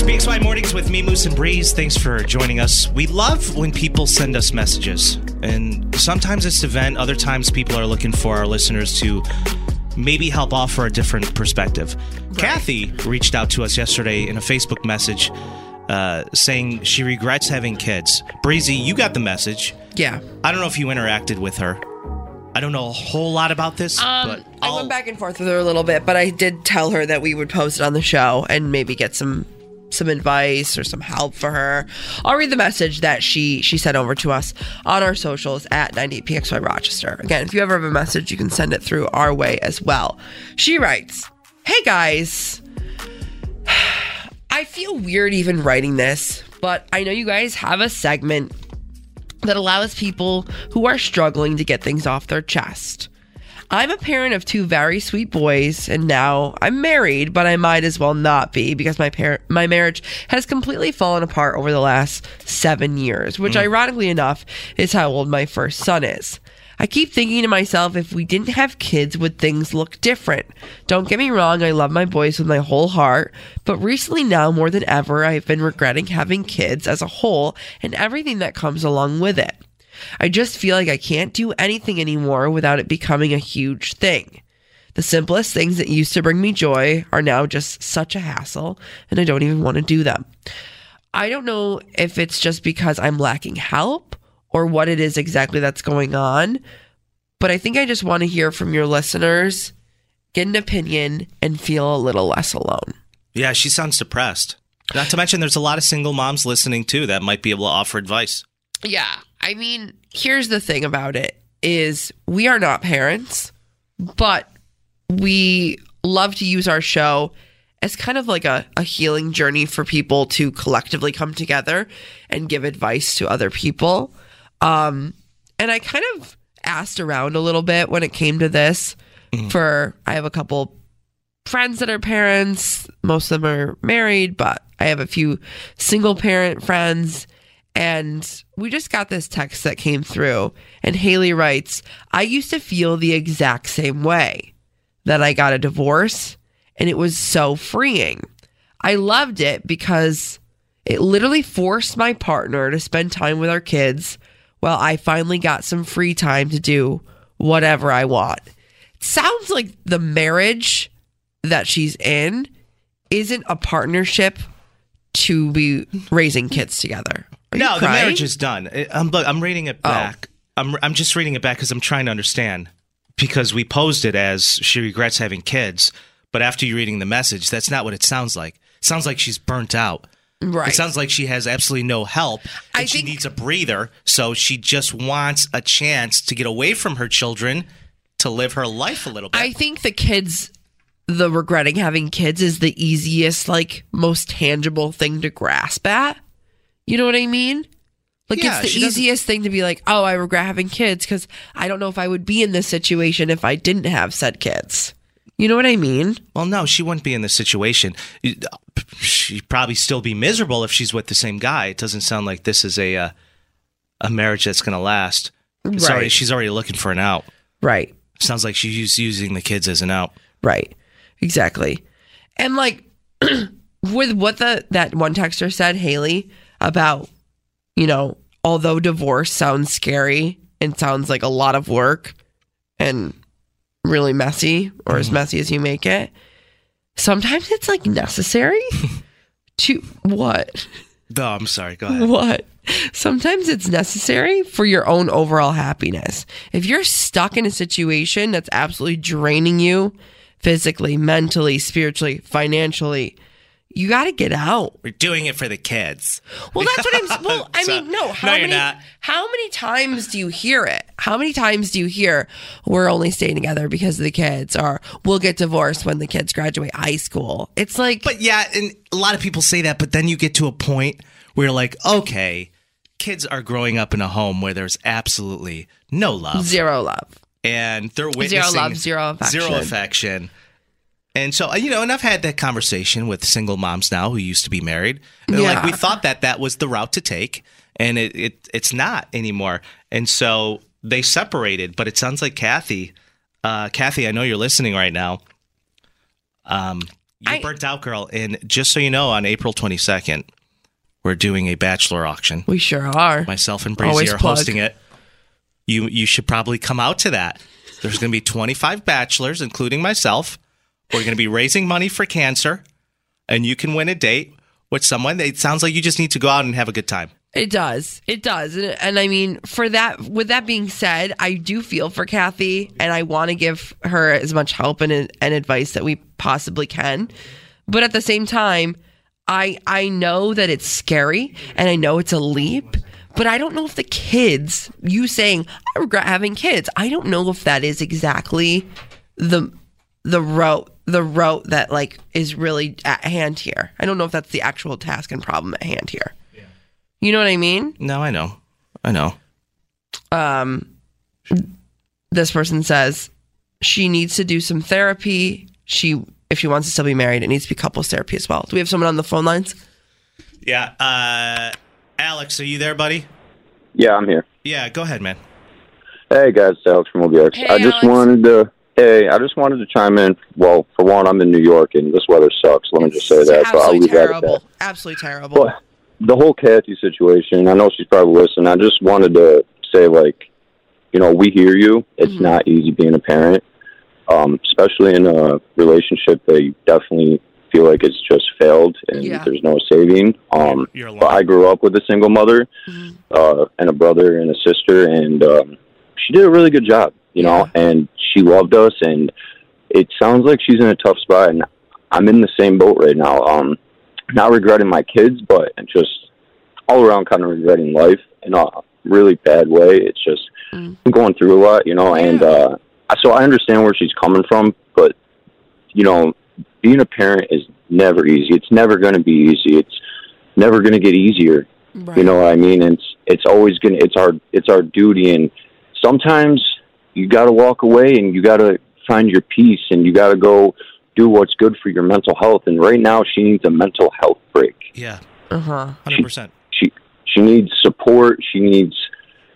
It's PXY Mornings with me, Moose and Breeze. Thanks for joining us. We love when people send us messages. And sometimes it's to vent, other times people are looking for our listeners to maybe help offer a different perspective. Kathy reached out to us yesterday in a Facebook message uh, saying she regrets having kids. Breezy, you got the message. Yeah. I don't know if you interacted with her. I don't know a whole lot about this, Um, but I I'll- went back and forth with her a little bit, but I did tell her that we would post it on the show and maybe get some some advice or some help for her. I'll read the message that she she sent over to us on our socials at 98pxy Rochester. Again, if you ever have a message, you can send it through our way as well. She writes, "Hey guys, I feel weird even writing this, but I know you guys have a segment that allows people who are struggling to get things off their chest. I'm a parent of two very sweet boys, and now I'm married, but I might as well not be because my par- my marriage has completely fallen apart over the last seven years, which, mm. ironically enough, is how old my first son is. I keep thinking to myself, if we didn't have kids, would things look different? Don't get me wrong, I love my boys with my whole heart, but recently now more than ever, I've been regretting having kids as a whole and everything that comes along with it. I just feel like I can't do anything anymore without it becoming a huge thing. The simplest things that used to bring me joy are now just such a hassle, and I don't even want to do them. I don't know if it's just because I'm lacking help or what it is exactly that's going on, but I think I just want to hear from your listeners, get an opinion, and feel a little less alone. yeah, she sounds depressed. Not to mention, there's a lot of single moms listening too that might be able to offer advice. Yeah. I mean, here's the thing about it is we are not parents, but we love to use our show as kind of like a, a healing journey for people to collectively come together and give advice to other people. Um, and I kind of asked around a little bit when it came to this for I have a couple friends that are parents. Most of them are married, but I have a few single parent friends. And we just got this text that came through. And Haley writes, I used to feel the exact same way that I got a divorce, and it was so freeing. I loved it because it literally forced my partner to spend time with our kids while I finally got some free time to do whatever I want. It sounds like the marriage that she's in isn't a partnership to be raising kids together. Are no, the marriage is done. I'm look, I'm reading it oh. back. I'm I'm just reading it back because I'm trying to understand. Because we posed it as she regrets having kids, but after you reading the message, that's not what it sounds like. It sounds like she's burnt out. right. It sounds like she has absolutely no help. And I she think- needs a breather, so she just wants a chance to get away from her children to live her life a little bit. I think the kids, the regretting having kids is the easiest, like most tangible thing to grasp at. You know what I mean? Like Yeah, it's the easiest thing to be like, oh, I regret having kids because I don't know if I would be in this situation if I didn't have said kids. You know what I mean? well, no, she wouldn't be in this situation. She'd probably still be miserable if she's with the same guy. It doesn't sound like this is a uh, a marriage that's going to last. Sorry, Right. she's already looking for an out. Right. Sounds like she's using the kids as an out. Right. Exactly. And like with what the that one texter said, Haley, about, you know, although divorce sounds scary and sounds like a lot of work and really messy or as mm-hmm. messy as you make it, sometimes it's like necessary to what? Oh, I'm sorry. Go ahead. What? Sometimes it's necessary for your own overall happiness. If you're stuck in a situation that's absolutely draining you physically, mentally, spiritually, financially, you got to get out. We're doing it for the kids. Well, that's what I'm. Well, I So- mean, no. How no, many? not. How many times do you hear it? How many times do you hear we're only staying together because of the kids, or we'll get divorced when the kids graduate high school? It's like, But yeah, and a lot of people say that, but then you get to a point where you're like, okay, kids are growing up in a home where there's absolutely no love. zero love. and they're witnessing Zero love, zero affection. zero affection. And so, you know, and I've had that conversation with single moms now who used to be married. And they're like, we thought that that was the route to take, and it, it it's not anymore. And so they separated. But it sounds like Kathy, uh, Kathy, I know you're listening right now. Um, you're I- burnt out, girl. And just so you know, on April 22nd, we're doing a bachelor auction. We sure are. Myself and Always Breezy are plug. hosting it. You you should probably come out to that. There's going to be 25 bachelors, including myself. We're going to be raising money for cancer, and you can win a date with someone. It sounds like you just need to go out and have a good time. It does. It does. And, and I mean, for that, with that being said, I do feel for Kathy and I want to give her as much help and, and advice that we possibly can. But at the same time, I, I know that it's scary and I know it's a leap, but I don't know if the kids, you saying, I regret having kids, I don't know if that is exactly the, the route, the route that like is really at hand here. I don't know if that's the actual task and problem at hand here. Yeah. You know what I mean? No, I know. I know. um, this person says she needs to do some therapy. She, if she wants to still be married, it needs to be couples therapy as well. Do we have someone on the phone lines? Yeah. Uh, Alex, are you there, buddy? Yeah, I'm here. Yeah, go ahead, man. Hey guys, it's Alex from OBX. Hey, I just Alex. wanted to. Hey, I just wanted to chime in. Well, for one, I'm in New York and this weather sucks. Let me just say that. So I'll absolutely leave that at terrible. that. Absolutely terrible. But the whole Kathy situation, I know she's probably listening. I just wanted to say, like, you know, we hear you. It's Mm-hmm. not easy being a parent, um, especially in a relationship that you definitely feel like it's just failed and Yeah. there's no saving. Um, You're but I grew up with a single mother Mhm. uh, and a brother and a sister, and um, she did a really good job, you know, and she loved us. And it sounds like she's in a tough spot, and I'm in the same boat right now. Um, not regretting my kids, but just all around kind of regretting life in a really bad way. It's just Mm. I'm going through a lot, you know, and uh, so I understand where she's coming from, but you know, being a parent is never easy. It's never going to be easy. It's never going to get easier. right. You know what I mean? It's it's always gonna it's our it's our duty, and sometimes you got to walk away and you got to find your peace and you got to go do what's good for your mental health. And right now, she needs a mental health break. Yeah, uh huh. 100%. She she needs support. She needs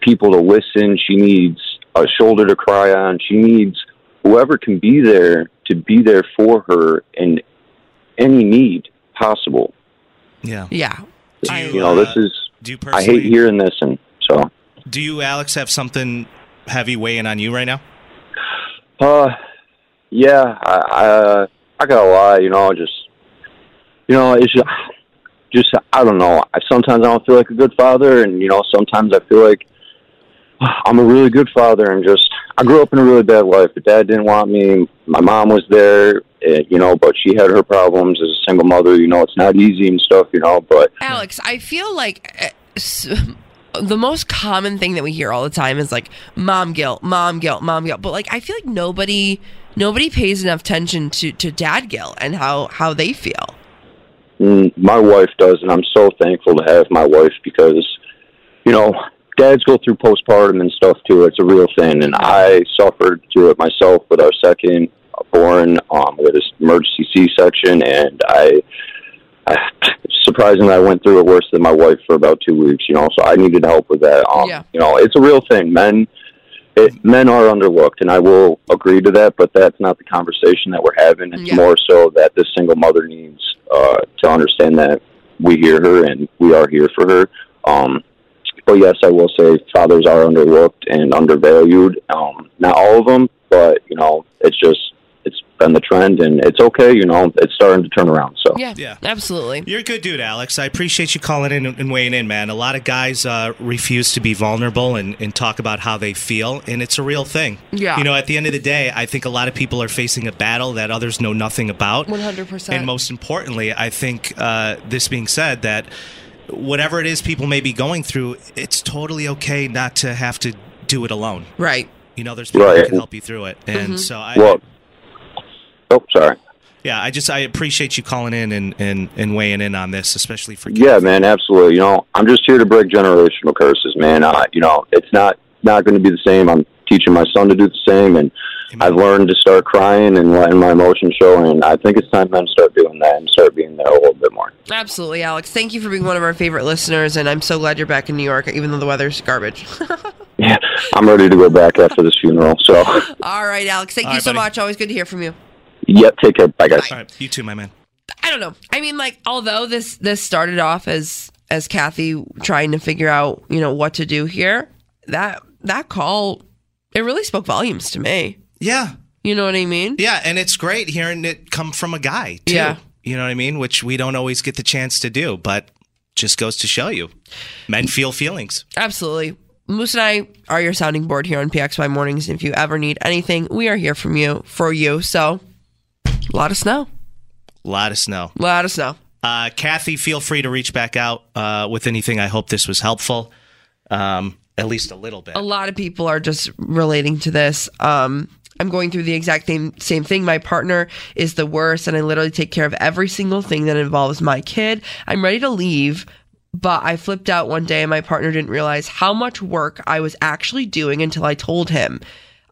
people to listen. She needs a shoulder to cry on. She needs whoever can be there to be there for her in any need possible. Yeah. Yeah. Do I- you, You know, uh, this is do you I hate hearing this, and so. do you, Alex, have something heavy weighing on you right now? Uh, yeah, I, I, uh, I got a lot, you know, just, you know, it's just, just, I don't know. I, sometimes I don't feel like a good father, and, you know, sometimes I feel like I'm a really good father, and just, I grew up in a really bad life. My dad didn't want me. My mom was there, uh, you know, but she had her problems as a single mother. You know, it's not easy and stuff, you know, but Alex, I feel like uh, s- the most common thing that we hear all the time is like mom guilt, mom guilt, mom guilt. But like I feel like nobody nobody pays enough attention to to dad guilt and how how they feel. Mm, my wife does, and I'm so thankful to have my wife because, you know, dads go through postpartum and stuff too. It's a real thing, and I suffered through it myself with our second born um, with this emergency C-section, and I surprisingly I went through it worse than my wife for about two weeks. You know, so I needed help with that. Um, Yeah. You know, it's a real thing. Men. It, men are underlooked, and I will agree to that. But that's not the conversation that we're having. It's Yeah. more so that this single mother needs uh, to understand that we hear her and we are here for her. Um, but yes, I will say fathers are underlooked and undervalued. Um, not all of them, but you know, it's just it's been the trend, and it's okay. You know, it's starting to turn around. So Yeah, Yeah. absolutely. You're a good dude, Alex. I appreciate you calling in and weighing in, man. A lot of guys uh, refuse to be vulnerable and, and talk about how they feel, and it's a real thing. Yeah. You know, at the end of the day, I think a lot of people are facing a battle that others know nothing about. 100%. And most importantly, I think uh, this being said, that whatever it is people may be going through, it's totally okay not to have to do it alone. Right. You know, there's people Right. that can help you through it. And Mm-hmm. so I. well, oh, sorry. yeah, I just I appreciate you calling in and, and, and weighing in on this, especially for Yeah, man, absolutely. You know, I'm just here to break generational curses, man. Uh, you know, it's not not going to be the same. I'm teaching my son to do the same, and Amen. I've learned to start crying and letting my emotions show. And I think it's time men start doing that and start being there a little bit more. Absolutely, Alex. Thank you for being one of our favorite listeners, and I'm so glad you're back in New York, even though the weather's garbage. Yeah, I'm ready to go back after this funeral. So, All right, Alex. Thank All you right, so buddy. much. Always good to hear from you. Yep, take care. Bye, guys. All right, you too, my man. I don't know. I mean, like, although this this started off as as Kathy trying to figure out, you know, what to do here, that that call it really spoke volumes to me. Yeah, You know what I mean? Yeah, and it's great hearing it come from a guy too. Yeah. You know what I mean? Which we don't always get the chance to do, but just goes to show you. Men feel feelings. Absolutely. Moose and I are your sounding board here on PXY Mornings. If you ever need anything, we are here from you for you. So let us know. Let us know. Let us know. Uh, Kathy, feel free to reach back out uh, with anything. I hope this was helpful, um, at least a little bit. a lot of people are just relating to this. Um, I'm going through the exact same same thing. My partner is the worst, and I literally take care of every single thing that involves my kid. I'm ready to leave, but I flipped out one day, and my partner didn't realize how much work I was actually doing until I told him.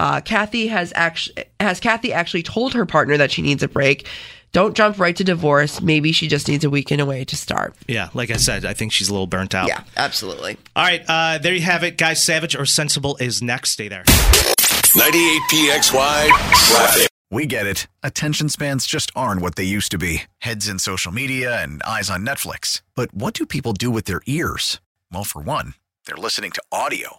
Uh, Kathy has actually has Kathy actually told her partner that she needs a break. Don't jump right to divorce. Maybe she just needs a weekend away to start. yeah, like I said, I think she's a little burnt out. Yeah, absolutely. All right, uh, there you have it, guys. Savage or sensible is next. Stay there. 98 PXY traffic. We get it. Attention spans just aren't what they used to be heads in social media and eyes on Netflix. But what do people do with their ears? Well, for one, they're listening to audio.